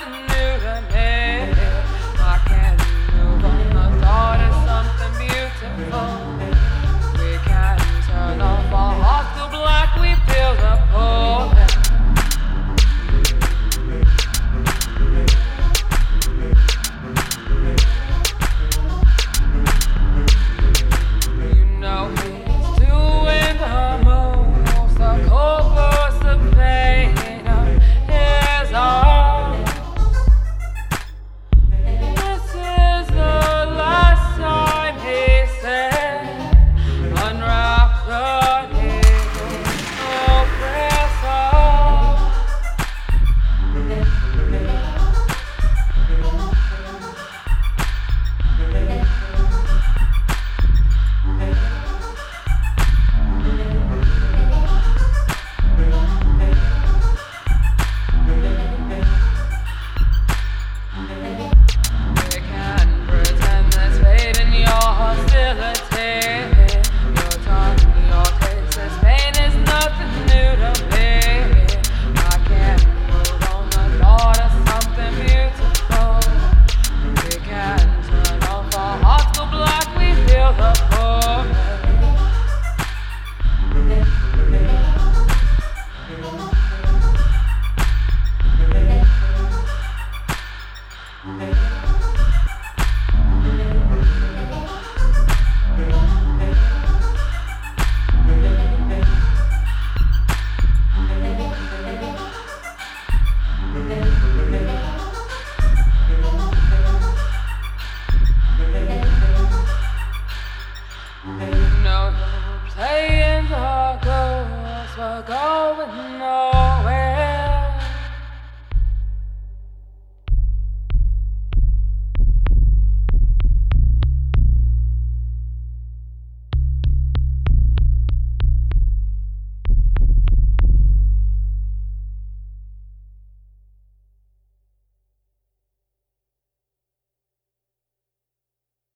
nothing